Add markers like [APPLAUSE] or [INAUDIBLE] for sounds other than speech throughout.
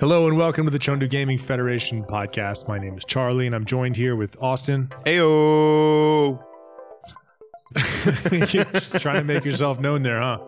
Hello and welcome to the Chengdu Gaming Federation podcast. My name is Charlie and I'm joined here with Austin. Ayo. [LAUGHS] You're just trying to make yourself known there, huh?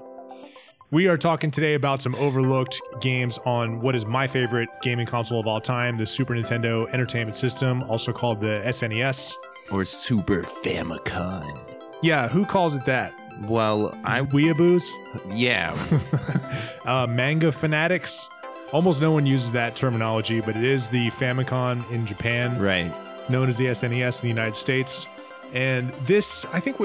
We are talking today about some overlooked games on what is my favorite gaming console of all time, the Super Nintendo Entertainment System, also called the SNES. Or Super Famicom. Yeah, who calls it that? Well, I Weeaboos? yeah. [LAUGHS] Uh, manga fanatics? Almost no one uses that terminology, but it is the Famicom in Japan. right. known as the SNES in the United States. And this, I think,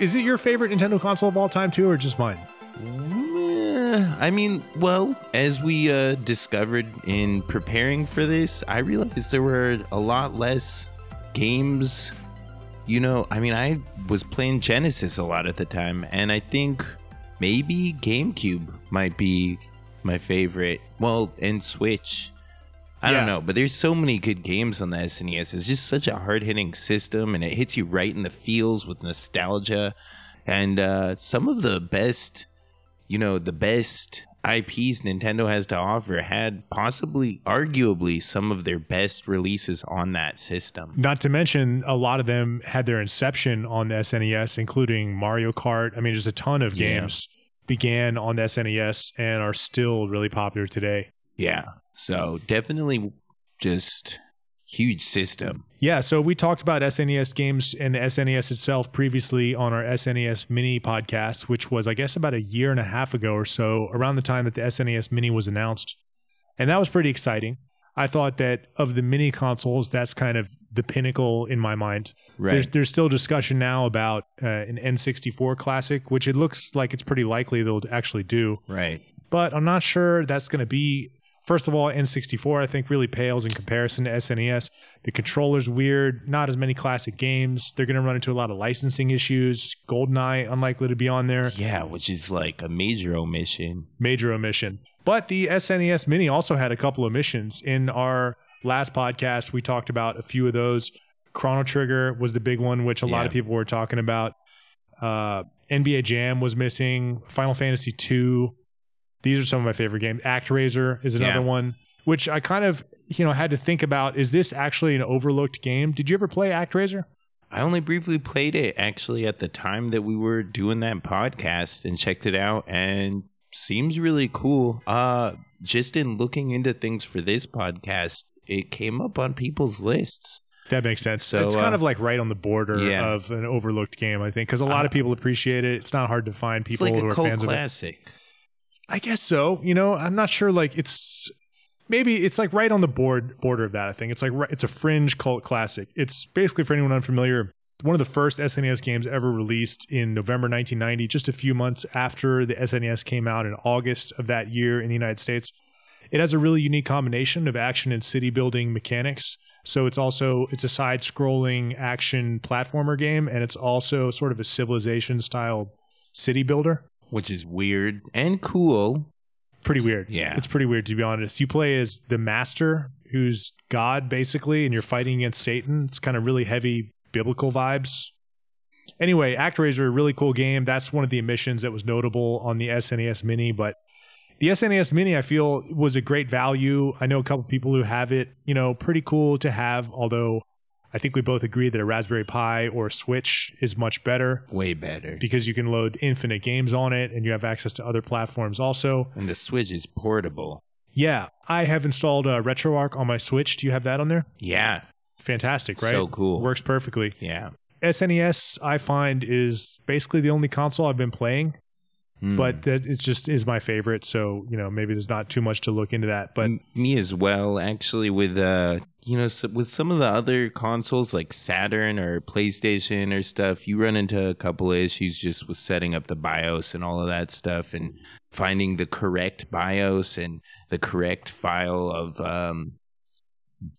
is it your favorite Nintendo console of all time too, or just mine? Eh, I mean, well, as we uh, discovered in preparing for this, I realized there were a lot less games. You know, I mean, I was playing Genesis a lot at the time, and I think maybe GameCube might be my favorite. Well, and Switch. I Yeah. don't know, but there's so many good games on the SNES. It's just such a hard hitting system, and it hits you right in the feels with nostalgia. And uh, some of the best, you know, the best IPs Nintendo has to offer had possibly, arguably, some of their best releases on that system. Not to mention, a lot of them had their inception on the SNES, including Mario Kart. I mean, there's a ton of Yeah. games began on the SNES and are still really popular today. Yeah. So definitely just huge system. Yeah, so we talked about SNES games and the SNES itself previously on our SNES Mini podcast, which was, I guess, about a year and a half ago or so, around the time that the SNES Mini was announced. And that was pretty exciting. I thought that of the mini consoles, that's kind of the pinnacle in my mind. Right. There's, there's still discussion now about uh, an N64 classic, which it looks like it's pretty likely they'll actually do right. but I'm not sure that's going to be. First of all, N64 I think really pales in comparison to SNES. The controller's weird, not as many classic games. They're going to run into a lot of licensing issues. GoldenEye unlikely to be on there. Yeah, which is like a major omission. Major omission. But the SNES Mini also had a couple omissions. In our last podcast, we talked about a few of those. Chrono Trigger was the big one, which a lot of people were talking about. Uh, NBA Jam was missing. Final Fantasy two. These are some of my favorite games. ActRaiser is another Yeah. one, which I kind of you know had to think about. Is this actually an overlooked game? Did you ever play ActRaiser? I only briefly played it actually at the time that we were doing that podcast and checked it out and seems really cool. Uh just in looking into things for this podcast, it came up on people's lists. That makes sense. So, it's kind uh, of like right on the border yeah. of an overlooked game, I think, because a lot of people appreciate it. It's not hard to find people like who are fans of it. I guess so. You know, I'm not sure. Like, it's maybe it's like right on the board border of that. I think it's like it's a fringe cult classic. It's basically for anyone unfamiliar, one of the first SNES games ever released in November 1990, just a few months after the SNES came out in August of that year in the United States. It has a really unique combination of action and city building mechanics. So it's also it's a side-scrolling action platformer game, and it's also sort of a civilization style city builder. Which is weird and cool. Pretty weird. Yeah. It's pretty weird to be honest. You play as the master, who's God basically, and you're fighting against Satan. It's kind of really heavy biblical vibes. Anyway, ActRaiser, is a really cool game. That's one of the emissions that was notable on the SNES Mini, but the SNES Mini, I feel, was a great value. I know a couple people who have it. You know, pretty cool to have. Although, I think we both agree that a Raspberry Pi or a Switch is much better Way better. because you can load infinite games on it, and you have access to other platforms also. and the Switch is portable. Yeah, I have installed uh, RetroArch on my Switch. Do you have that on there? Yeah. Fantastic, right? So cool. Works perfectly. Yeah. SNES, I find, is basically the only console I've been playing, Hmm. but that it just is my favorite. So you know, maybe there's not too much to look into that. But me as well actually with uh you know with some of the other consoles like saturn or playstation or stuff you run into a couple of issues just with setting up the bios and all of that stuff and finding the correct bios and the correct file of um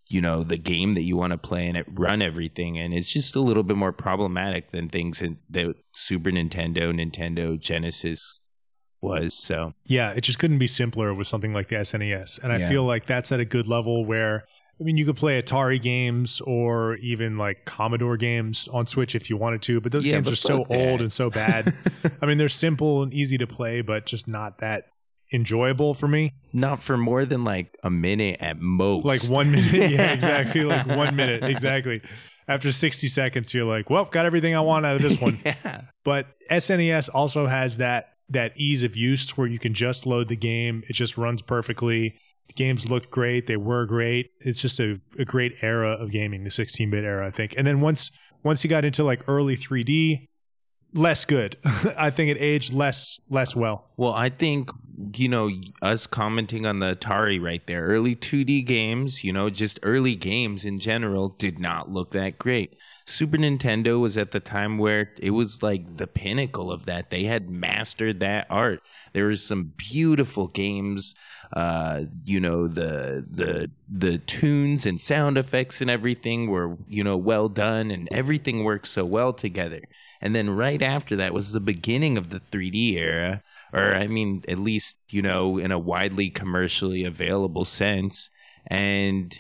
you know the game that you want to play and it run everything and it's just a little bit more problematic than things in the super nintendo nintendo genesis was so yeah, it just couldn't be simpler with something like the SNES. And I Yeah. feel like that's at a good level where I mean, you could play Atari games or even like Commodore games on Switch if you wanted to, but those Yeah, games but are so fuck old and so bad. [LAUGHS] I mean, they're simple and easy to play, but just not that enjoyable for me. Not for more than like a minute at most. Like one minute. [LAUGHS] yeah, exactly. Like one minute. Exactly. After 60 seconds, you're like, well, got everything I want out of this one. [LAUGHS] yeah. But SNES also has that that ease of use where you can just load the game. It just runs perfectly. The games look great. They were great. It's just a, a great era of gaming, the 16 bit era, I think. And then once once you got into like early 3D, less good. [LAUGHS] I think it aged less less well. Well, I think you know us commenting on the Atari right there. Early 2D games, you know, just early games in general did not look that great. Super Nintendo was at the time where it was like the pinnacle of that. They had mastered that art. There was some beautiful games. Uh, you know the the the tunes and sound effects and everything were you know well done and everything worked so well together. And then right after that was the beginning of the 3D era, or I mean, at least, you know, in a widely commercially available sense. And,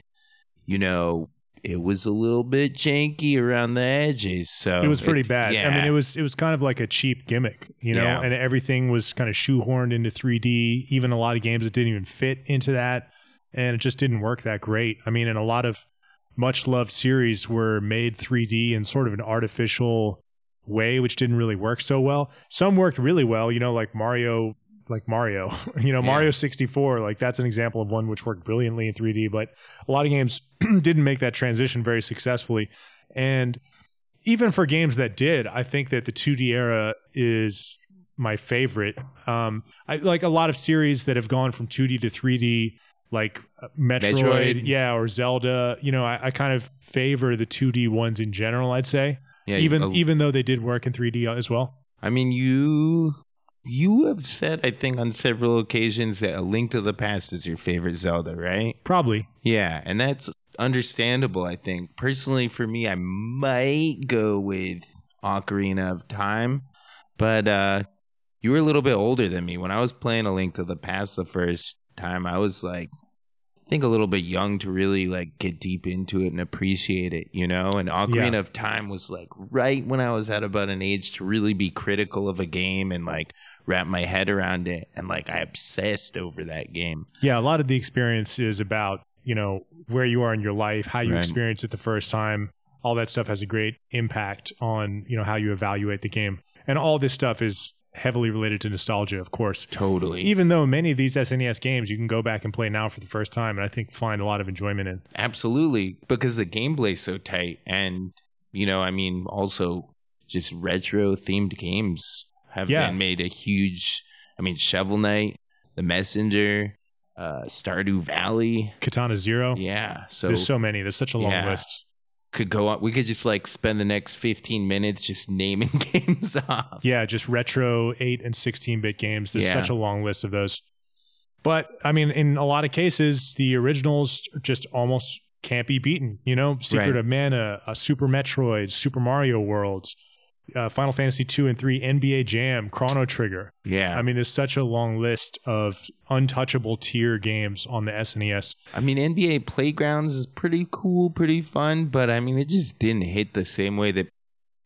you know, it was a little bit janky around the edges. So It was pretty bad. Yeah. I mean, it was it was kind of like a cheap gimmick, you know, Yeah. and everything was kind of shoehorned into 3D. Even a lot of games that didn't even fit into that, and it just didn't work that great. I mean, and a lot of much loved series were made 3D in sort of an artificial way, which didn't really work so well. Some worked really well, you know, like Mario. Like Mario, [LAUGHS] you know, Yeah. Mario 64, like that's an example of one which worked brilliantly in 3D, but a lot of games [CLEARS THROAT] didn't make that transition very successfully. And even for games that did, I think that the 2D era is my favorite. Um, I like a lot of series that have gone from 2D to 3D, like uh, Metroid, Metroid. yeah, or Zelda. You know, I, I kind of favor the 2D ones in general. I'd say, yeah, even a- even though they did work in 3D as well. I mean, you you have said, I think, on several occasions that A Link to the Past is your favorite Zelda, right? Probably, Yeah, and that's understandable, I think. Personally, for me, I might go with Ocarina of Time, but uh, you were a little bit older than me. When I was playing A Link to the Past the first time, I was like, think a little bit young to really like get deep into it and appreciate it, you know? And Ocarina Yeah. of Time was like right when I was at about an age to really be critical of a game and like wrap my head around it. And like I obsessed over that game. yeah. A lot of the experience is about you know where you are in your life, how you Right. experience it the first time. All that stuff has a great impact on you know how you evaluate the game, and all this stuff is heavily related to nostalgia, of course. Totally. even though many of these SNES games you can go back and play now for the first time, and I think find a lot of enjoyment in. Absolutely, because the gameplay's so tight, and you know, I mean, also just retro themed games have Yeah. been made a huge. I mean, Shovel Knight, The Messenger, uh, Stardew Valley. Katana Zero. Yeah, so, There's so many. There's such a long Yeah. list. Could go on. We could just like spend the next fifteen minutes just naming [LAUGHS] games off. Yeah, just retro 8 and 16 bit games. There's Yeah. such a long list of those. But I mean, in a lot of cases, the originals just almost can't be beaten. You know, Secret Right. of Mana, uh, Super Metroid, Super Mario World, uh, Final Fantasy 2 and 3, NBA Jam, Chrono Trigger. Yeah, I mean, there's such a long list of untouchable tier games on the SNES. I mean, NBA Playgrounds is pretty cool, pretty fun, but I mean, it just didn't hit the same way that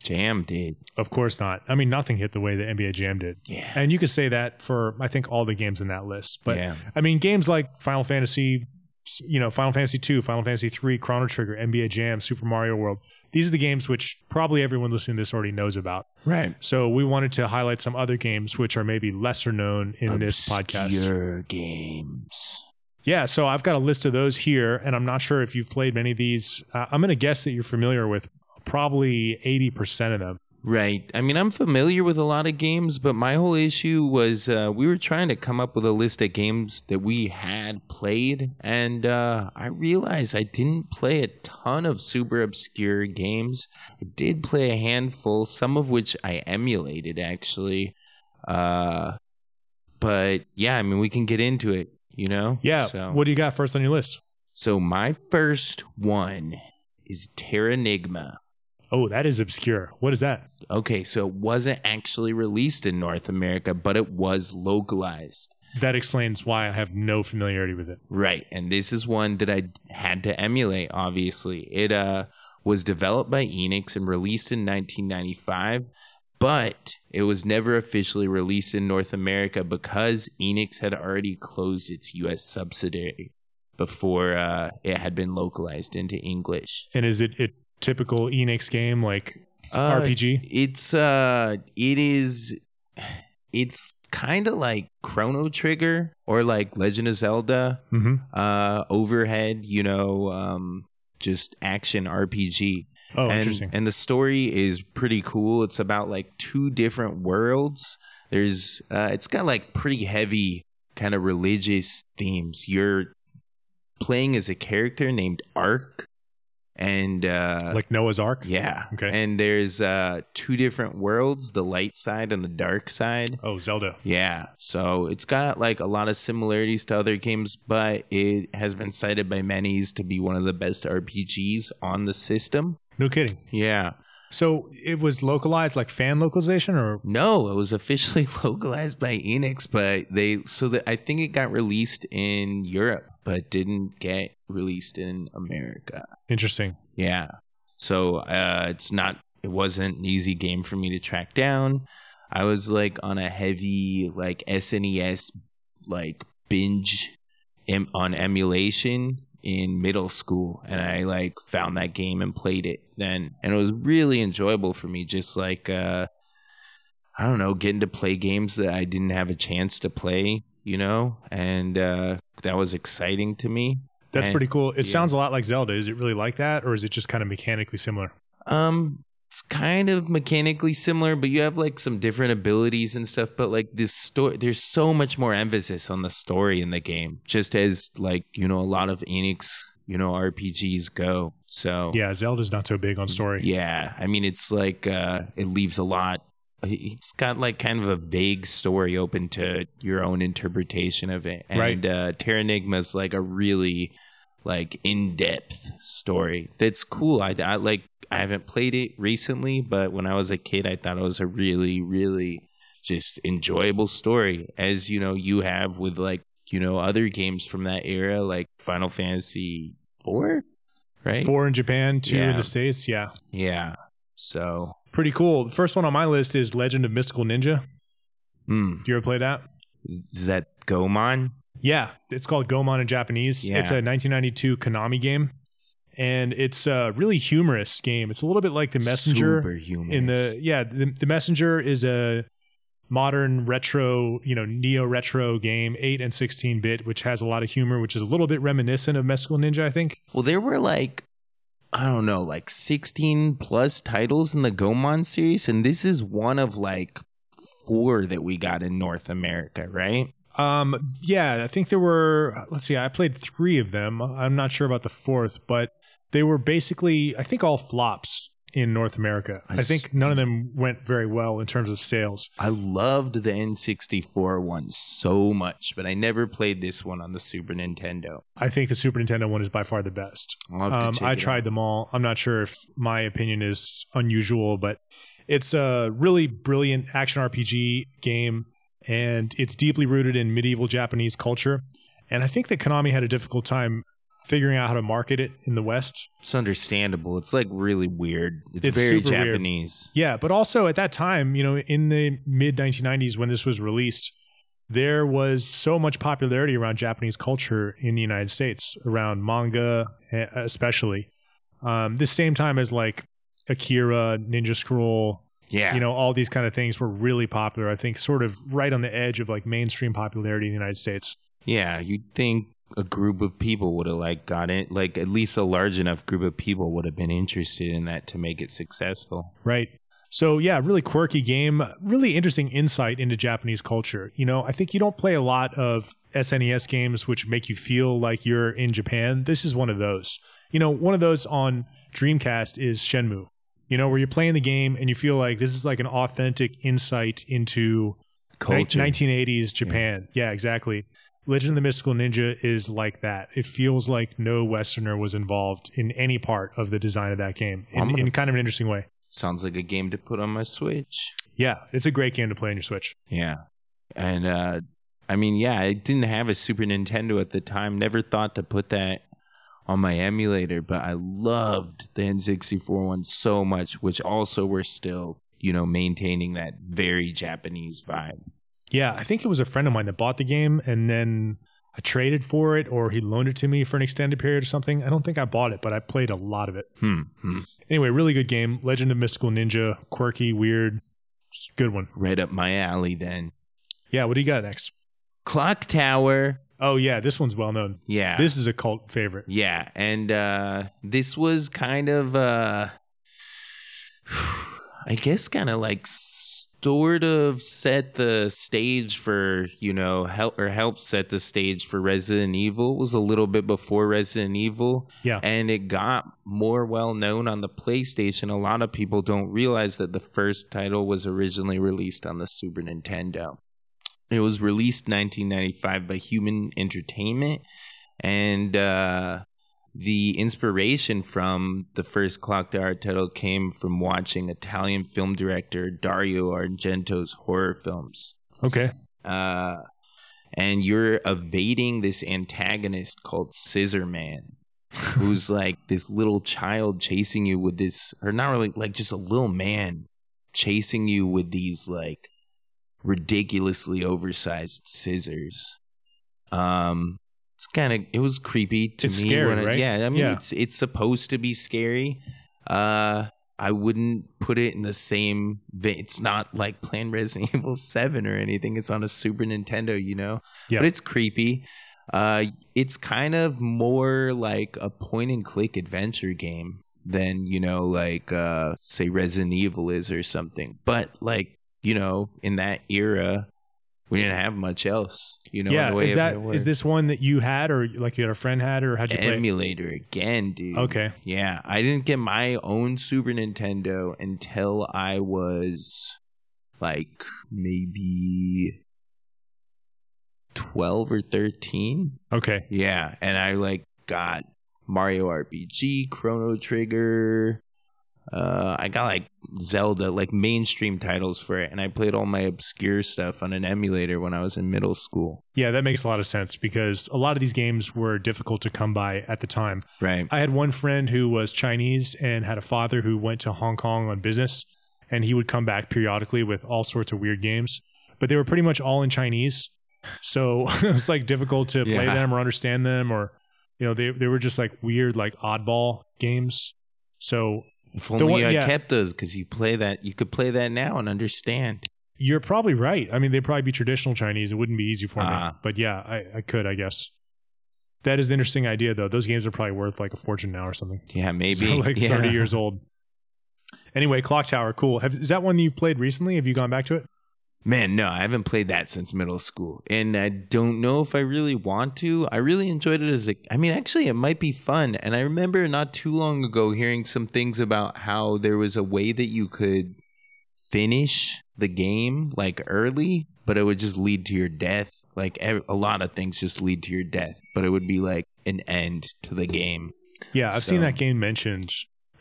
Jam did. Of course not. I mean, nothing hit the way that NBA Jam did. Yeah, And you could say that for, I think, all the games in that list. But yeah. I mean, games like Final Fantasy, you know, Final Fantasy 2, Final Fantasy 3, Chrono Trigger, NBA Jam, Super Mario World. These are the games which probably everyone listening to this already knows about. right. So we wanted to highlight some other games which are maybe lesser known in this podcast. Obscure games. Yeah, so I've got a list of those here, and I'm not sure if you've played many of these. Uh, I'm going to guess that you're familiar with probably 80% of them. Right. I mean, I'm familiar with a lot of games, but my whole issue was uh, we were trying to come up with a list of games that we had played, and uh, I realized I didn't play a ton of super obscure games. I did play a handful, some of which I emulated actually. Uh, but yeah, I mean, we can get into it. You know. Yeah, So, what do you got first on your list? so my first one is Terranigma. Oh, that is obscure. What is that? Okay, so it wasn't actually released in North America, but it was localized. That explains why I have no familiarity with it. Right, and this is one that I had to emulate, obviously. It uh, was developed by Enix and released in 1995. but it was never officially released in North America because Enix had already closed its US subsidiary before uh, it had been localized into English. And is it a typical Enix game like Uh, RPG? It's uh it is it's kind of like Chrono Trigger or like Legend of Zelda Mm-hmm. uh overhead, you know, um just action RPG. Oh, and, interesting. And the story is pretty cool. It's about like two different worlds. There's uh it's got like pretty heavy kind of religious themes. You're playing as a character named Ark and uh like Noah's Ark. yeah. Okay. And there's uh two different worlds, the light side and the dark side. Oh, Zelda. Yeah. So it's got like a lot of similarities to other games, but it has been cited by many to be one of the best RPGs on the system. No kidding. Yeah. So it was localized, like fan localization, or No, it was officially [LAUGHS] localized by Enix, but they so that I think it got released in Europe, but didn't get released in America. interesting. Yeah. So uh, it's not. It wasn't an easy game for me to track down. I was like on a heavy like SNES like binge em- on emulation in middle school, and I like found that game and played it then, and it was really enjoyable for me. Just like uh, I don't know, getting to play games that I didn't have a chance to play, you know, and uh, that was exciting to me. That's And- pretty cool. It yeah. sounds a lot like Zelda. Is it really like that, or is it just kind of mechanically similar? Um, it's kind of mechanically similar, but you have like some different abilities and stuff. But like this story, there's so much more emphasis on the story in the game, just as like you know a lot of Enix, you know RPGs go. So Yeah, Zelda's not so big on story. yeah, I mean it's like uh, it leaves a lot. It's got like kind of a vague story open to your own interpretation of it, and Right. uh, Terranigma's like a really like in depth story that's cool. I, I like I haven't played it recently, but when I was a kid, I thought it was a really really just enjoyable story, as you know you have with like you know other games from that era, like Final Fantasy four, right? Four in Japan, two in the States. Yeah. Yeah. So, Pretty cool. The first one on my list is Legend of Mystical Ninja. hmm. Do you ever play that? Is that Goemon? Yeah, it's called Goemon in Japanese. Yeah. It's a 1992 Konami game, and it's a really humorous game. It's a little bit like the Messenger Super humorous. in the yeah. The, the Messenger is a modern retro, you know, neo retro game, eight and 16 bit, which has a lot of humor, which is a little bit reminiscent of Mystical Ninja, I think. well, there were like I don't know, like 16 plus titles in the Goemon series, and this is one of like four that we got in North America, right? Um, yeah, I think there were. Let's see, I played three of them. I'm not sure about the fourth, but they were basically, I think, all flops in North America. I I, think none of them went very well in terms of sales. I loved the N64 one so much, but I never played this one on the Super Nintendo. I think the Super Nintendo one is by far the best. I'll have to Um, I tried out. them all. I'm not sure if my opinion is unusual, but it's a really brilliant action RPG game, and it's deeply rooted in medieval Japanese culture. And I think that Konami had a difficult time figuring out how to market it in the West. It's understandable. It's like really weird. It's, It's very super weird. Japanese. Yeah, but also at that time, you know, in the mid 1990s when this was released, there was so much popularity around Japanese culture in the United States, around manga especially. Um, the same time as like Akira, Ninja Scroll, Yeah. you know, all these kind of things were really popular. I think sort of right on the edge of like mainstream popularity in the United States. Yeah, you'd think a group of people would have like got it, like at least a large enough group of people would have been interested in that to make it successful. Right. So yeah, really quirky game, really interesting insight into Japanese culture. You know, I think you don't play a lot of SNES games which make you feel like you're in Japan. This is one of those. You know, one of those on Dreamcast is Shenmue. You know, where you're playing the game and you feel like this is like an authentic insight into Culture. 1980s Japan. Yeah. exactly. Legend of the Mystical Ninja is like that. It feels like no Westerner was involved in any part of the design of that game in, gonna- in kind of an interesting way. Sounds like a game to put on my Switch. Yeah, it's a great game to play on your Switch. Yeah. And uh I mean, yeah, I didn't have a Super Nintendo at the time. Never thought to put that on my emulator, but I loved the N64 one so much, which also were still you know, maintaining that very Japanese vibe. Yeah, I think it was a friend of mine that bought the game and then I traded for it or he loaned it to me for an extended period or something. I don't think I bought it, but I played a lot of it. Hmm. hmm. Anyway, really good game. Legend of Mystical Ninja, quirky, weird, good one. Right up my alley then. Yeah, what do you got next? Clock Tower. Oh yeah, this one's well known. Yeah. This is a cult favorite. Yeah, and uh this was kind of uh [SIGHS] I guess kind of like sort of set the stage for, you know, help or helped set the stage for Resident Evil. It was a little bit before Resident Evil. Yeah. And it got more well known on the PlayStation. A lot of people don't realize that the first title was originally released on the Super Nintendo. It was released 1995 by Human Entertainment, and uh, the inspiration from the first Clock Tower title came from watching Italian film director Dario Argento's horror films. Okay. Uh, and you're evading this antagonist called Scissor Man, [LAUGHS] who's like this little child chasing you with this, or not really, like just a little man chasing you with these like ridiculously oversized scissors. Um, it's kind of it was creepy to It's me. scary, when I- right? Yeah, I mean Yeah. it's it's supposed to be scary. Uh, I wouldn't put it in the same. vein. It's not like playing Resident [LAUGHS] Evil Seven or anything. It's on a Super Nintendo, you know. Yeah. But it's creepy. Uh, it's kind of more like a point and click adventure game than you know, like uh, say Resident Evil is or something. But like you know, in that era, we didn't have much else. You know, yeah. the way Is that is this one that you had or like you had a friend had or how'd you play? it? emulator again, dude? Okay. Yeah, I didn't get my own Super Nintendo until I was like maybe 12 or 13. Okay. Yeah, and I like got Mario RPG, Chrono Trigger. Uh, I got like Zelda, like mainstream titles for it, and I played all my obscure stuff on an emulator when I was in middle school. Yeah, that makes a lot of sense because a lot of these games were difficult to come by at the time. Right. I had one friend who was Chinese and had a father who went to Hong Kong on business, and he would come back periodically with all sorts of weird games, but they were pretty much all in Chinese. So [LAUGHS] it was like difficult to play Yeah. them or understand them, or you know, they they were just like weird, like oddball games. So If only one- I yeah. kept those, because you play that, you could play that now and understand. you're probably right. I mean, they'd probably be traditional Chinese. It wouldn't be easy for me, Ah. but yeah, I, I could, I guess. That is an interesting idea, though. Those games are probably worth like a fortune now or something. Yeah, maybe So, like yeah. 30 years old. Anyway, Clock Tower, cool. Have, is that one you've played recently? Have you gone back to it? Man, no, I haven't played that since middle school, and I don't know if I really want to. I really enjoyed it as a. I mean, actually, it might be fun. And I remember not too long ago hearing some things about how there was a way that you could finish the game like early, but it would just lead to your death. Like ev- a lot of things just lead to your death, but it would be like an end to the game. Yeah, I've seen that game mentioned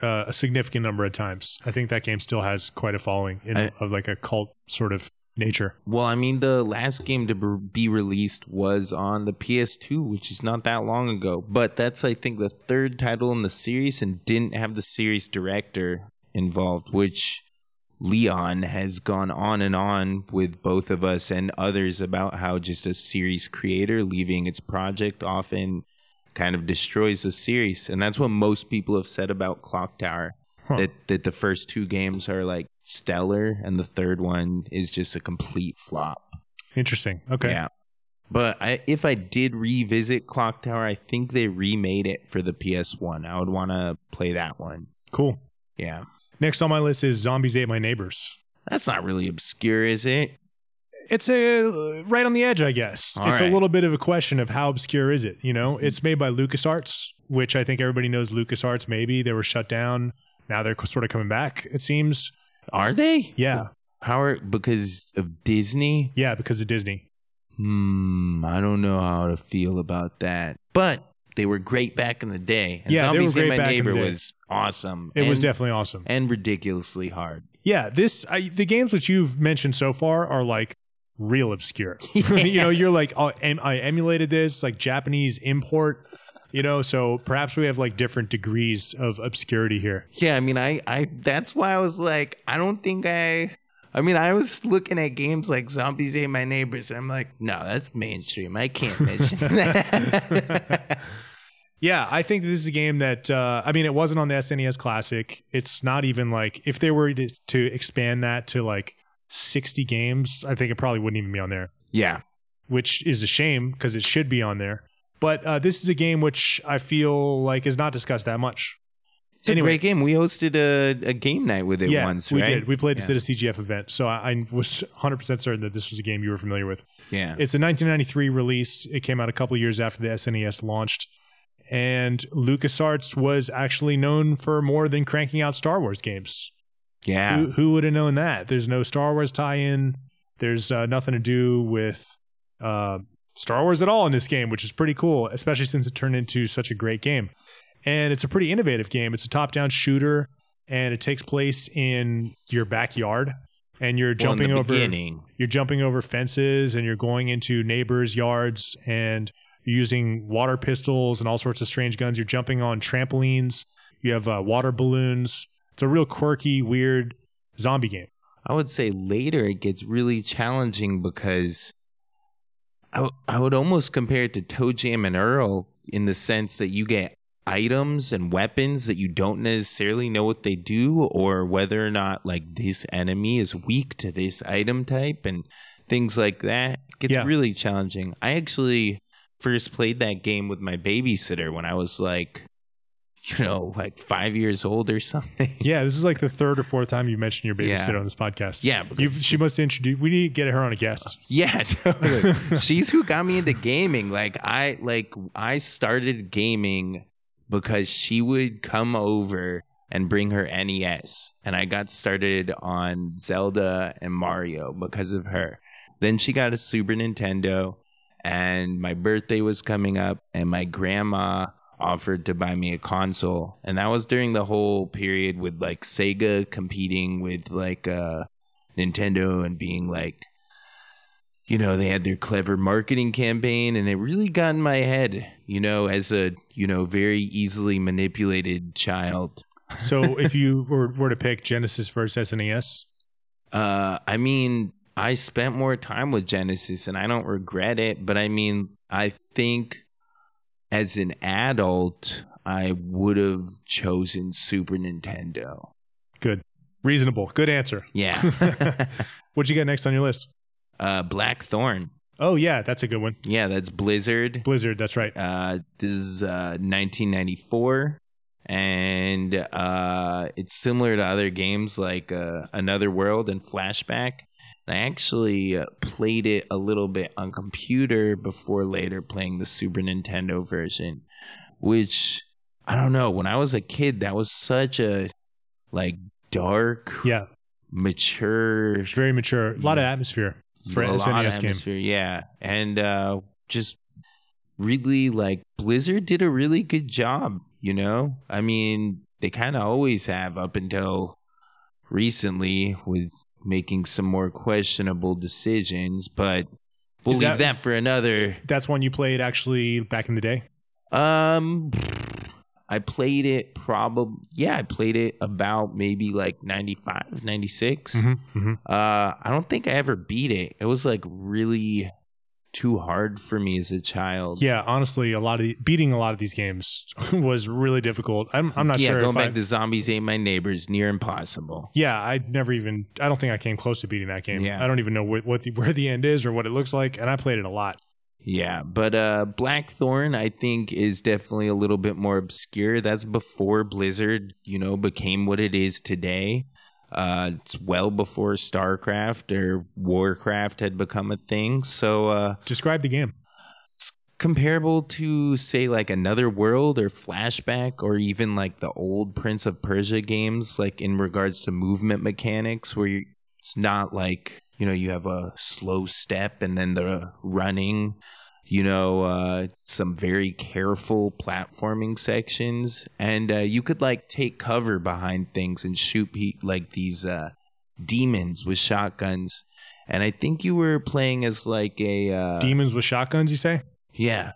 uh, a significant number of times. I think that game still has quite a following in, I- of like a cult sort of nature. Well, I mean, the last game to be released was on the PS2, which is not that long ago. But that's, I think, the third title in the series and didn't have the series director involved, which Leon has gone on and on with both of us and others about how just a series creator leaving its project often kind of destroys the series. And that's what most people have said about Clock Tower. Huh. That, that the first two games are like stellar and the third one is just a complete flop. Interesting. Okay. Yeah. But I, if I did revisit Clock Tower, I think they remade it for the PS1. I would want to play that one. Cool. Yeah. Next on my list is Zombies Ate My Neighbors. That's not really obscure, is it? It's a right on the edge, I guess. All it's a little bit of a question of how obscure is it. You know, it's made by LucasArts, which I think everybody knows LucasArts. Maybe they were shut down. Now they're sort of coming back. It seems. Are they? Yeah, How are because of Disney? yeah, because of Disney. Hmm, I don't know how to feel about that. But they were great back in the day. And Yeah, they were Zombies great My back in the Neighbor day. was awesome. It was definitely awesome. and ridiculously hard. Yeah, this I, the games which you've mentioned so far are like real obscure. [LAUGHS] [LAUGHS] you know, you're like, oh, em, I emulated this like Japanese import. You know, so perhaps we have like different degrees of obscurity here. Yeah, I mean, I, I, that's why I was like, I don't think I, I mean, I was looking at games like Zombies Ate My Neighbors, and I'm like, no, that's mainstream. I can't mention [LAUGHS] that. Yeah, I think this is a game that uh, I mean, it wasn't on the SNES Classic. It's not even like if they were to, to expand that to like 60 games, I think it probably wouldn't even be on there, yeah. which is a shame because it should be on there. But uh, this is a game which I feel like is not discussed that much. It's a great game. We hosted a, a game night with it yeah, once, we right? did. We played this Yeah. at a CGF event, so I, I was 100 percent certain that this was a game you were familiar with. Yeah. It's a 1993 release. It came out a couple years after the SNES launched. And LucasArts was actually known for more than cranking out Star Wars games. yeah. Who, who would have known that? There's no Star Wars tie in. There's uh, nothing to do with uh, Star Wars at all in this game, which is pretty cool, especially since it turned into such a great game. And it's a pretty innovative game. It's a top down shooter, and it takes place in your backyard. And you're jumping over beginning. you're jumping over fences and you're going into neighbors' yards and using water pistols and all sorts of strange guns. You're jumping on trampolines. You have uh, water balloons. It's a real quirky, weird zombie game. I would say later it gets really challenging because I, w- I would almost compare it to ToeJam and Earl in the sense that you get items and weapons that you don't necessarily know what they do or whether or not like this enemy is weak to this item type and things like that. It gets Yeah. really challenging. I actually first played that game with my babysitter when I was like, [LAUGHS] you know, like five years old or something. [LAUGHS] Yeah, this is like the third or fourth time you mentioned your babysitter Yeah. on this podcast. Yeah, she must introduce. We need to get her on a guest. [LAUGHS] Yeah, totally. She's who got me into gaming. Like I like I started gaming because she would come over and bring her NES and I got started on Zelda and Mario because of her. Then she got a Super Nintendo and my birthday was coming up and my grandma offered to buy me a console and that was during the whole period with like Sega competing with like uh Nintendo and being like you know, they had their clever marketing campaign and it really got in my head, you know, as a, you know, very easily manipulated child. So [LAUGHS] if you were, were to pick Genesis versus SNES, Uh, I mean, I spent more time with Genesis and I don't regret it, but I mean, I think as an adult, I would have chosen Super Nintendo. good, reasonable, good answer. Yeah. [LAUGHS] What'd you get next on your list? uh, Blackthorn. Oh yeah, that's a good one. Yeah, that's Blizzard. Blizzard. That's right. Uh, this is uh, 1994, and uh, it's similar to other games like uh, Another World and Flashback. I actually uh, played it a little bit on computer before later playing the Super Nintendo version, which I don't know. When I was a kid, that was such a like dark, Yeah, mature very mature. A lot of atmosphere for a lot of game. atmosphere, yeah, and uh, just really like Blizzard did a really good job. You know, I mean, they kind of always have up until recently with making some more questionable decisions, but we'll Is leave that- that, for another. That's one you played actually back in the day. Um, I played it probably, yeah, I played it about maybe like 95, 96. Mm-hmm. Uh, I don't think I ever beat it. It was like really too hard for me as a child. Yeah, honestly, a lot of the, beating a lot of these games [LAUGHS] was really difficult. I'm I'm not yeah, sure Yeah, going back I, to Zombies Ate My Neighbors, near impossible. yeah, I never even I don't think I came close to beating that game. Yeah. I don't even know what, what the, [LAUGHS] where the end is or what it looks like, and I played it a lot. Yeah, but uh, Blackthorn, I think, is definitely a little bit more obscure. That's before Blizzard, you know, became what it is today. Uh, it's well before StarCraft or Warcraft had become a thing. So, uh, Describe the game. It's comparable to say like another world or flashback or even like the old prince of persia games like in regards to movement mechanics where you, it's not like you know you have a slow step and then the running you know uh some very careful platforming sections and uh you could like take cover behind things and shoot pe- like these uh demons with shotguns and i think you were playing as like a uh Demons with shotguns, you say? yeah.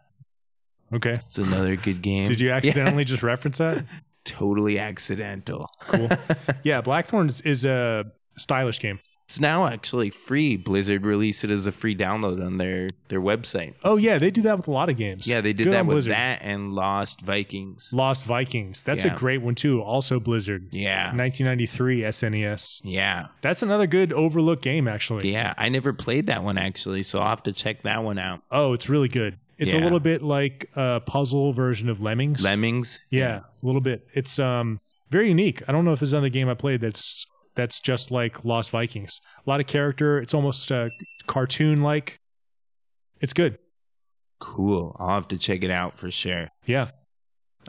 Okay. It's another good game. Did you [LAUGHS] accidentally just reference that? Totally accidental. Cool. [LAUGHS] yeah, Blackthorn is a stylish game. It's now actually free. Blizzard released it as a free download on their their website. Oh yeah, they do that with a lot of games. Yeah, they did Good that with Blizzard. that and Lost Vikings. Lost Vikings. That's Yeah. a great one too. Also Blizzard. Yeah. 1993 SNES. Yeah. That's another good overlooked game actually. Yeah. I never played that one actually, so I'll have to check that one out. Oh, it's really good. It's a little bit like a puzzle version of Lemmings. Lemmings. yeah, a little bit. It's um very unique. I don't know if there's another game I played that's that's just like Lost Vikings. A lot of character. It's almost uh, cartoon like. It's good. Cool. I'll have to check it out for sure. Yeah.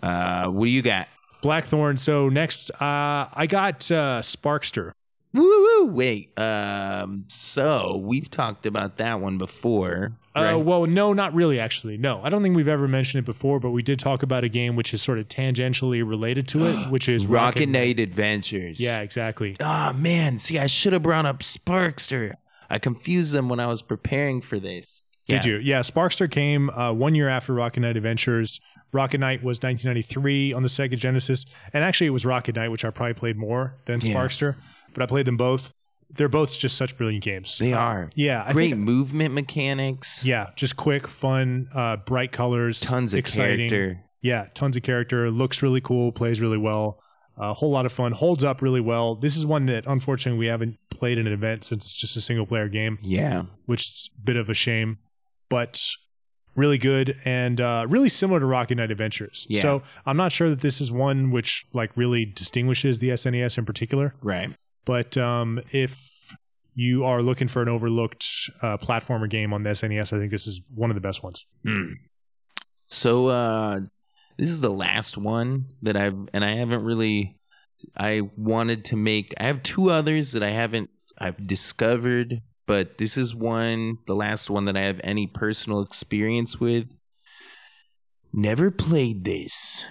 Uh, what do you got? Blackthorn. So next, uh, I got uh, Sparkster. Woo woo. Wait. Um. So we've talked about that one before. Uh, well, no, not really. Actually, no. I don't think we've ever mentioned it before, but we did talk about a game which is sort of tangentially related to it, [GASPS] which is Rocket Knight Adventures. Yeah, exactly. Ah man. See, I should have brought up Sparkster. I confused them when I was preparing for this. Did you? Yeah, Sparkster came uh, one year after Rocket Knight Adventures. Rocket Knight was 1993 on the Sega Genesis, and actually it was Rocket Knight, which I probably played more than Yeah. But I played them both. They're both just such brilliant games. They are. Yeah, I Great think- movement mechanics. yeah, just quick, fun, uh, bright colors, Tons of exciting. character. Yeah, tons of character. Looks really cool. Plays really well. A whole lot of fun. Holds up really well. This is one that unfortunately we haven't played in an event since it's just a single player game, Yeah. which is a bit of a shame, but really good and uh, really similar to Rocket Knight Adventures. Yeah. So I'm not sure that this is one which like really distinguishes the SNES in particular, Right. But um, if you are looking for an overlooked uh, platformer game on the SNES, I think this is one of the best ones. Hmm. So uh this is the last one that I've and I haven't really I wanted to make I have two others that I haven't I've discovered, but this is one the last one that I have any personal experience with. Never played this,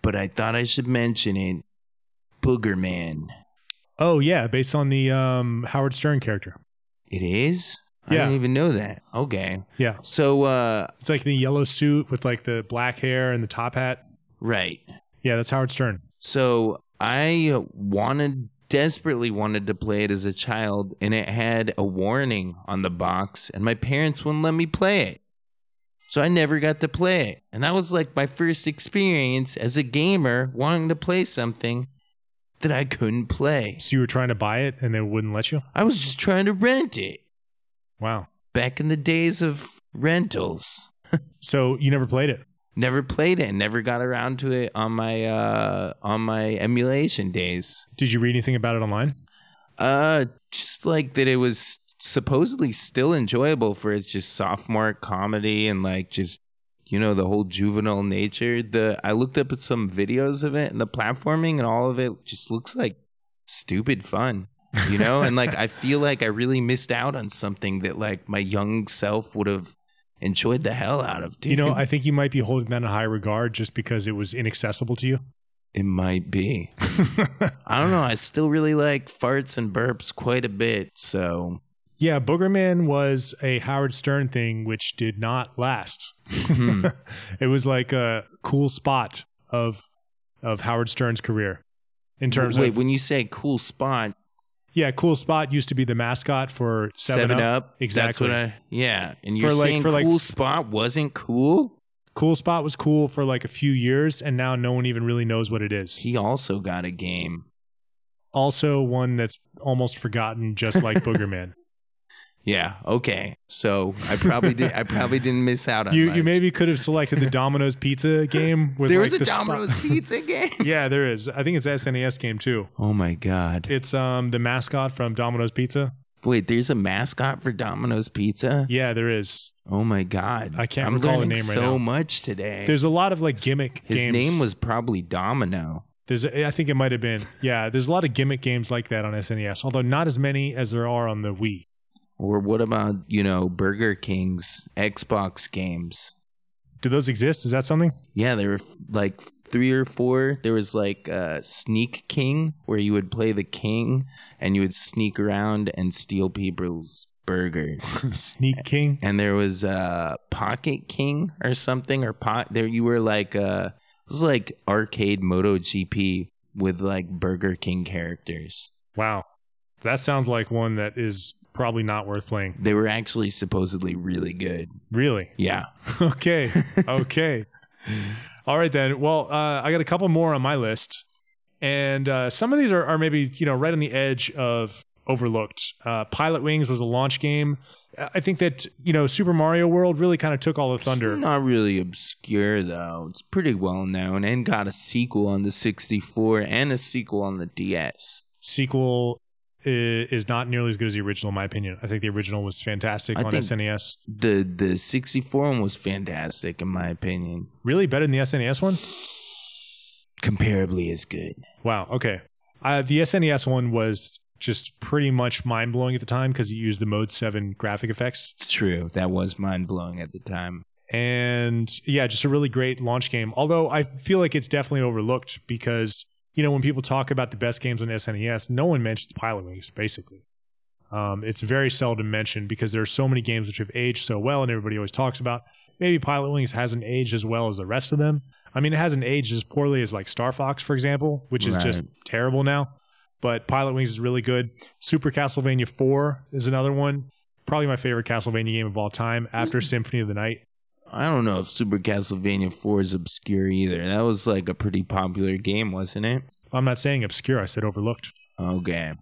but I thought I should mention it. Boogerman. Oh yeah, based on the um, Howard Stern character. It is? I Yeah. didn't even know that. Okay. Yeah, So uh it's like the yellow suit with like the black hair and the top hat. right. Yeah, that's Howard Stern. So I wanted, desperately wanted to play it as a child, and it had a warning on the box, and my parents wouldn't let me play it. So I never got to play it. And that was like my first experience as a gamer wanting to play something that I couldn't play. So you were trying to buy it and they wouldn't let you. I was just trying to rent it Wow. back in the days of rentals. [LAUGHS] So you never played it. Never played it, and never got around to it on my uh on my emulation days. Did you read anything about it online? Uh, just like that, it was supposedly still enjoyable for its just sophomore comedy and like just you know the whole juvenile nature. The I looked up at some videos of it and the platforming and all of it just looks like stupid fun, you know. and like I feel like I really missed out on something that like my young self would have enjoyed the hell out of. Dude. You know, I think you might be holding that in high regard just because it was inaccessible to you. it might be. [LAUGHS] I don't know. I still really like farts and burps quite a bit. So Yeah, Boogerman was a Howard Stern thing which did not last. Hmm. [LAUGHS] it was like a cool spot of of Howard Stern's career. In terms Wait, of when you say cool spot, Yeah, cool spot used to be the mascot for 7, Seven, Up. Up, Exactly. I. Yeah, and you're For like- saying like- cool spot wasn't cool. Cool spot was cool for like a few years and now no one even really knows what it is. He also got a game. Also one that's almost forgotten just like Boogerman. [LAUGHS] Yeah. Okay. So I probably did. I probably didn't miss out on. you much. you maybe could have selected the Domino's Pizza game with There like a the Domino's [LAUGHS] Pizza game. Yeah, there is. I think it's SNES game too. Oh my god! It's um the mascot from Domino's Pizza. Wait, there's a mascot for Domino's Pizza. Yeah, there is. Oh my god! I can't I'm recall the name right now. So much today. There's a lot of like gimmick His games. name was probably Domino. There's I think it might have been. Yeah, there's a lot of gimmick games like that on SNES, although not as many as there are on the Wii. Or what about you know Burger King's Xbox games? Do those exist? Is that something? Yeah, there were like three or four. There was like uh, Sneak King, where you would play the king and you would sneak around and steal people's burgers. [LAUGHS] Sneak King. and there was uh Pocket King or something or pot there you were like uh it was like arcade Moto GP with like Burger King characters. Wow. That sounds like one that is probably not worth playing. They were actually supposedly really good. Really? Yeah. [LAUGHS] Okay. Okay. [LAUGHS] All right then. Well, uh, I got a couple more on my list, and uh, some of these are, are maybe you know right on the edge of overlooked. Uh, Pilotwings was a launch game. I think that you know Super Mario World really kind of took all the thunder. Not really obscure though. It's pretty well known and got a sequel on the 64 and a sequel on the DS. Sequel is not nearly as good as the original, in my opinion. I think the original was fantastic I on SNES. The the 64 one was fantastic in my opinion. Really better than the SNES one. Comparably as good. Wow. Okay. Uh, the SNES one was just pretty much mind blowing at the time because it used the Mode 7 graphic effects. It's true. That was mind blowing at the time. And yeah, just a really great launch game. Although I feel like it's definitely overlooked because, you know, when people talk about the best games on SNES, no one mentions Pilotwings, basically. Um, it's very seldom mentioned because there are so many games which have aged so well and everybody always talks about. Maybe Pilotwings hasn't aged as well as the rest of them. I mean, it hasn't aged as poorly as like Star Fox, for example, which is just terrible now. But Pilotwings is really good. Super Castlevania 4 is another one. Probably my favorite Castlevania game of all time after Symphony of the Night. I don't know if Super Castlevania 4 is obscure either. That was like a pretty popular game, wasn't it? I'm not saying obscure, I said overlooked. Okay.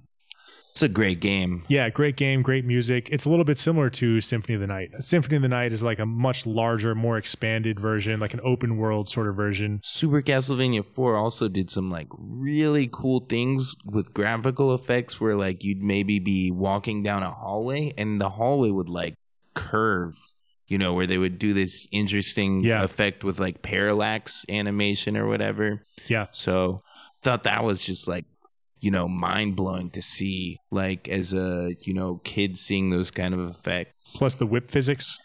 It's a great game. Yeah, great game, great music. It's a little bit similar to Symphony of the Night. Symphony of the Night is like a much larger, more expanded version, like an open world sort of version. Super Castlevania 4 also did some like really cool things with graphical effects where like you'd maybe be walking down a hallway and the hallway would like curve, you know, where they would do this interesting Yeah. effect with like parallax animation or whatever. Yeah. So thought that was just like, you know, mind blowing to see like as a, you know, kid seeing those kind of effects. Plus the whip physics.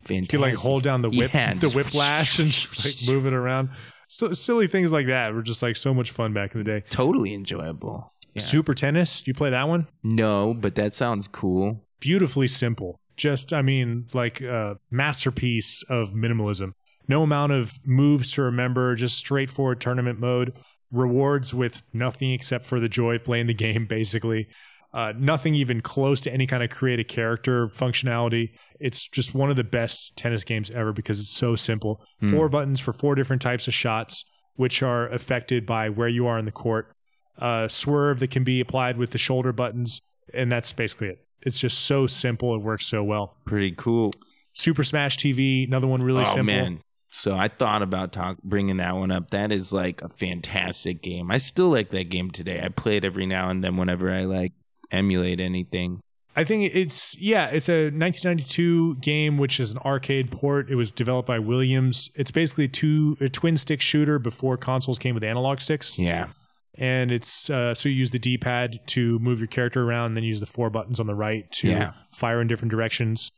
Fantastic. You can like hold down the whip, Yeah, the whiplash, and just like [LAUGHS] move it around. So silly things like that were just like so much fun back in the day. totally enjoyable. Yeah. Super Tennis. Do you play that one? No, but that sounds cool. beautifully simple. Just, I mean, like a masterpiece of minimalism. No amount of moves to remember, just straightforward tournament mode. Rewards with nothing except for the joy of playing the game, [LAUGHS] basically. Uh, nothing even close to any kind of create a character functionality. It's just one of the best tennis games ever because it's so simple. Four buttons for four different types of shots, which are affected by where you are in the court. Uh, swerve that can be applied with the shoulder buttons, and that's basically it. It's just so simple. It works so well. Pretty cool. Super Smash TV, another one really oh simple. man. So I thought about talk, bringing that one up. That is like a fantastic game. I still like that game today. I play it every now and then whenever I like emulate anything. I think it's yeah, it's a 1992 game which is an arcade port. It was developed by Williams. It's basically two a twin stick shooter before consoles came with analog sticks, Yeah. And it's uh, so you use the D-pad to move your character around, and then use the four buttons on the right to Yeah. fire in different directions.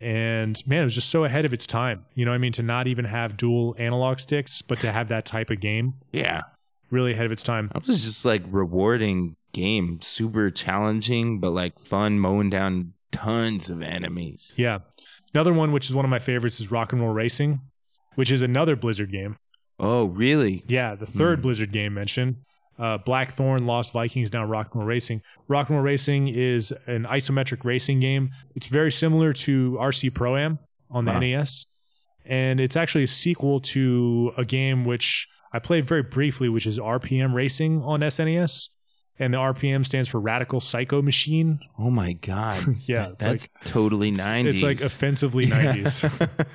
And man, it was just so ahead of its time. You know, what I mean, to not even have dual analog sticks, but to have that type of game, Yeah. really ahead of its time. it was just like rewarding game. Super challenging, but like fun mowing down tons of enemies. Yeah. Another one, which is one of my favorites, is Rock and Roll Racing, which is another Blizzard game. Oh, really? Yeah, the third Hmm. Blizzard game mentioned. Uh, Blackthorne, Lost Vikings, now Rock and Roll Racing. Rock and Roll Racing is an isometric racing game. It's very similar to RC Pro Am on the Wow. NES. And it's actually a sequel to a game which I played very briefly, which is RPM Racing on SNES. And the RPM stands for Radical Psycho Machine. Oh my god. [LAUGHS] Yeah, it's That's totally 90s. It's like offensively 90s.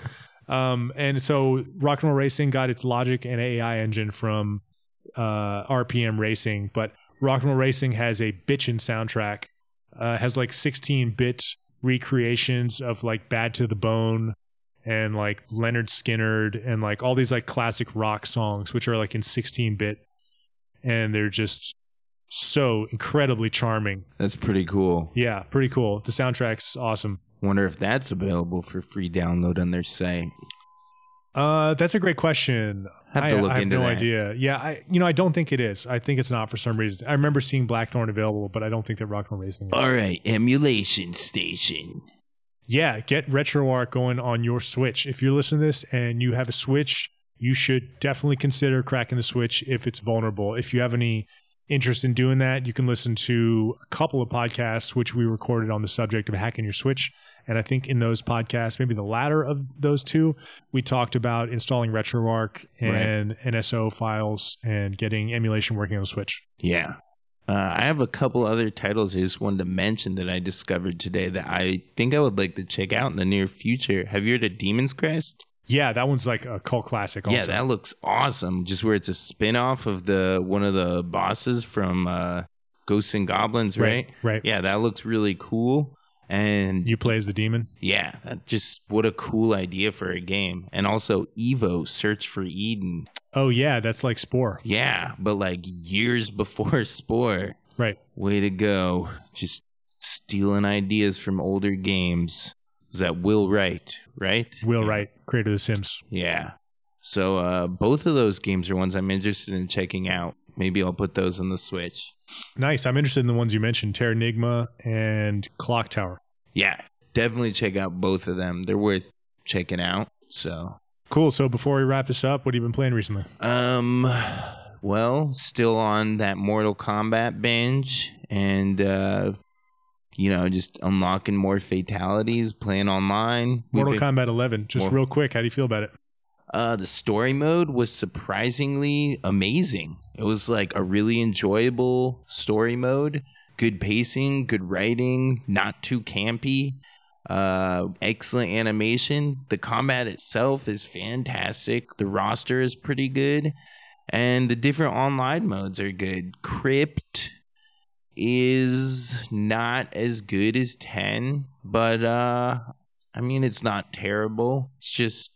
[LAUGHS] um, and so Rock and Roll Racing got its logic and AI engine from uh, RPM Racing, but Rock and Roll Racing has a bitchin' soundtrack. Uh, has like 16 bit recreations of like Bad to the Bone and like Lynyrd Skynyrd and like all these like classic rock songs, which are like in 16 bit. And they're just so incredibly charming. That's pretty cool. Yeah, pretty cool. The soundtrack's awesome. Wonder if that's available for free download on their site. Uh, that's a great question. Have I, to look I have into no that. idea. Yeah, I you know I don't think it is. I think it's not for some reason. I remember seeing Blackthorne available, but I don't think that Rockthorn Racing is. All right, emulation station. yeah, get RetroArch going on your Switch. If you're listening to this and you have a Switch, you should definitely consider cracking the Switch if it's vulnerable. If you have any interest in doing that, you can listen to a couple of podcasts which we recorded on the subject of hacking your Switch. And I think in those podcasts, maybe the latter of those two, we talked about installing RetroArch and NSO files and getting emulation working on the Switch. Yeah. Uh, I have a couple other titles I just wanted to mention that I discovered today that I think I would like to check out in the near future. Have you heard of Demon's Crest? Yeah, that one's like a cult classic. Also. Yeah, that looks awesome. Just where it's a spin off of the one of the bosses from uh, Ghosts 'n Goblins, right? right. Yeah, that looks really cool. And You play as the demon. yeah, that just what a cool idea for a game. And also Evo Search for Eden. Oh yeah, that's like Spore. Yeah, but like years [LAUGHS] before Spore. Right. Way to go. Just stealing ideas from older games. Is that Will Wright, right? Will Yeah. Wright, creator of The Sims. Yeah. So uh, both of those games are ones I'm interested in checking out. Maybe I'll put those on the Switch. Nice. I'm interested in the ones you mentioned, Terranigma and Clock Tower. Yeah, definitely check out both of them. They're worth checking out. So, Cool. So before we wrap this up, what have you been playing recently? um, well, still on that Mortal Kombat binge, and uh, you know, just unlocking more fatalities, playing online. Mortal been- Kombat 11. Just real quick, how do you feel about it? Uh, the story mode was surprisingly amazing. It was like a really enjoyable story mode. Good pacing, good writing, not too campy. Uh, excellent animation. The combat itself is fantastic. The roster is pretty good, and the different online modes are good. Crypt is not as good as 10, but uh I mean it's not terrible. It's just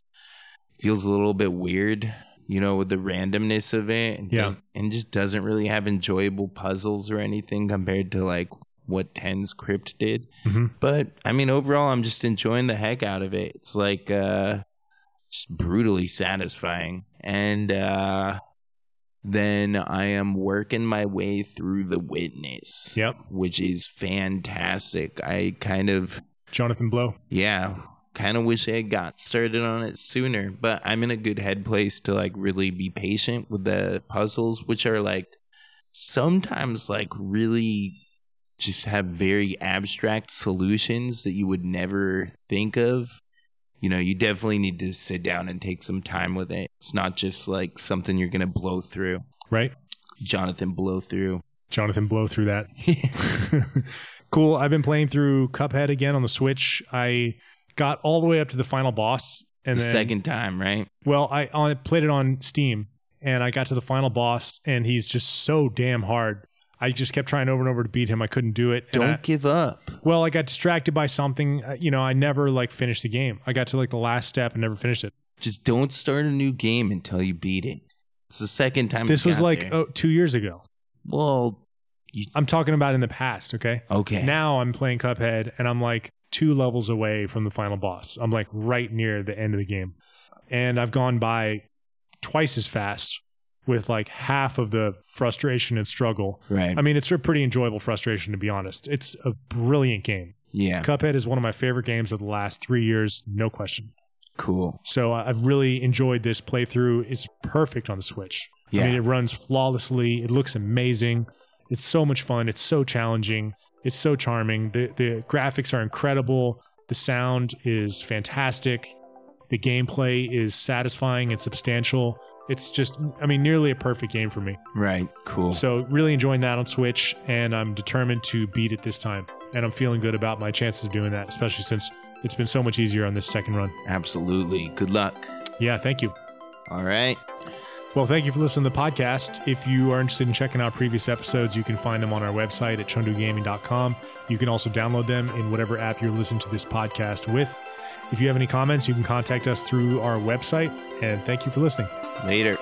feels a little bit weird, you know, with the randomness of it. And, Yeah. does- and just doesn't really have enjoyable puzzles or anything compared to like what 10's Crypt did. Mhm. But I mean, overall, I'm just enjoying the heck out of it. It's like uh, just brutally satisfying. And uh, then I am working my way through The Witness, Yep. which is fantastic. I kind of Jonathan Blow. yeah, kind of wish I had got started on it sooner, but I'm in a good head place to like really be patient with the puzzles, which are like sometimes like really just have very abstract solutions that you would never think of. You know, you definitely need to sit down and take some time with it. It's not just like something you're going to blow through. Right? Jonathan blow through. Jonathan Blow through that. [LAUGHS] [LAUGHS] cool. I've been playing through Cuphead again on the Switch. I got all the way up to the final boss. And the then, second time, right? well, I, I played it on Steam and I got to the final boss and he's just so damn hard. I just kept trying over and over to beat him. I couldn't do it. Don't I- give up. well, I got distracted by something. Uh, You know, I never like finished the game. I got to like the last step and never finished it. Just don't start a new game until you beat it. It's the second time. This was like oh, two years ago. well, I'm talking about in the past. Okay. okay. Now I'm playing Cuphead and I'm like two levels away from the final boss. I'm like right near the end of the game. And I've gone by twice as fast with like half of the frustration and struggle. right. I mean, it's a pretty enjoyable frustration, to be honest. It's a brilliant game. yeah. Cuphead is one of my favorite games of the last three years, no question. Cool. So I've really enjoyed this playthrough. It's perfect on the Switch. Yeah. I mean, it runs flawlessly. It looks amazing. It's so much fun. It's so challenging. It's so charming. The the graphics are incredible. The sound is fantastic. The gameplay is satisfying and substantial. It's just, I mean, nearly a perfect game for me. right. Cool. So really enjoying that on Switch, and I'm determined to beat it this time. And I'm feeling good about my chances of doing that, especially since it's been so much easier on this second run. Absolutely. Good luck. Yeah, thank you. All right. Well, thank you for listening to the podcast. If you are interested in checking out previous episodes, you can find them on our website at chengdugaming.com. You can also download them in whatever app you're listening to this podcast with. If you have any comments, you can contact us through our website. And thank you for listening. Later.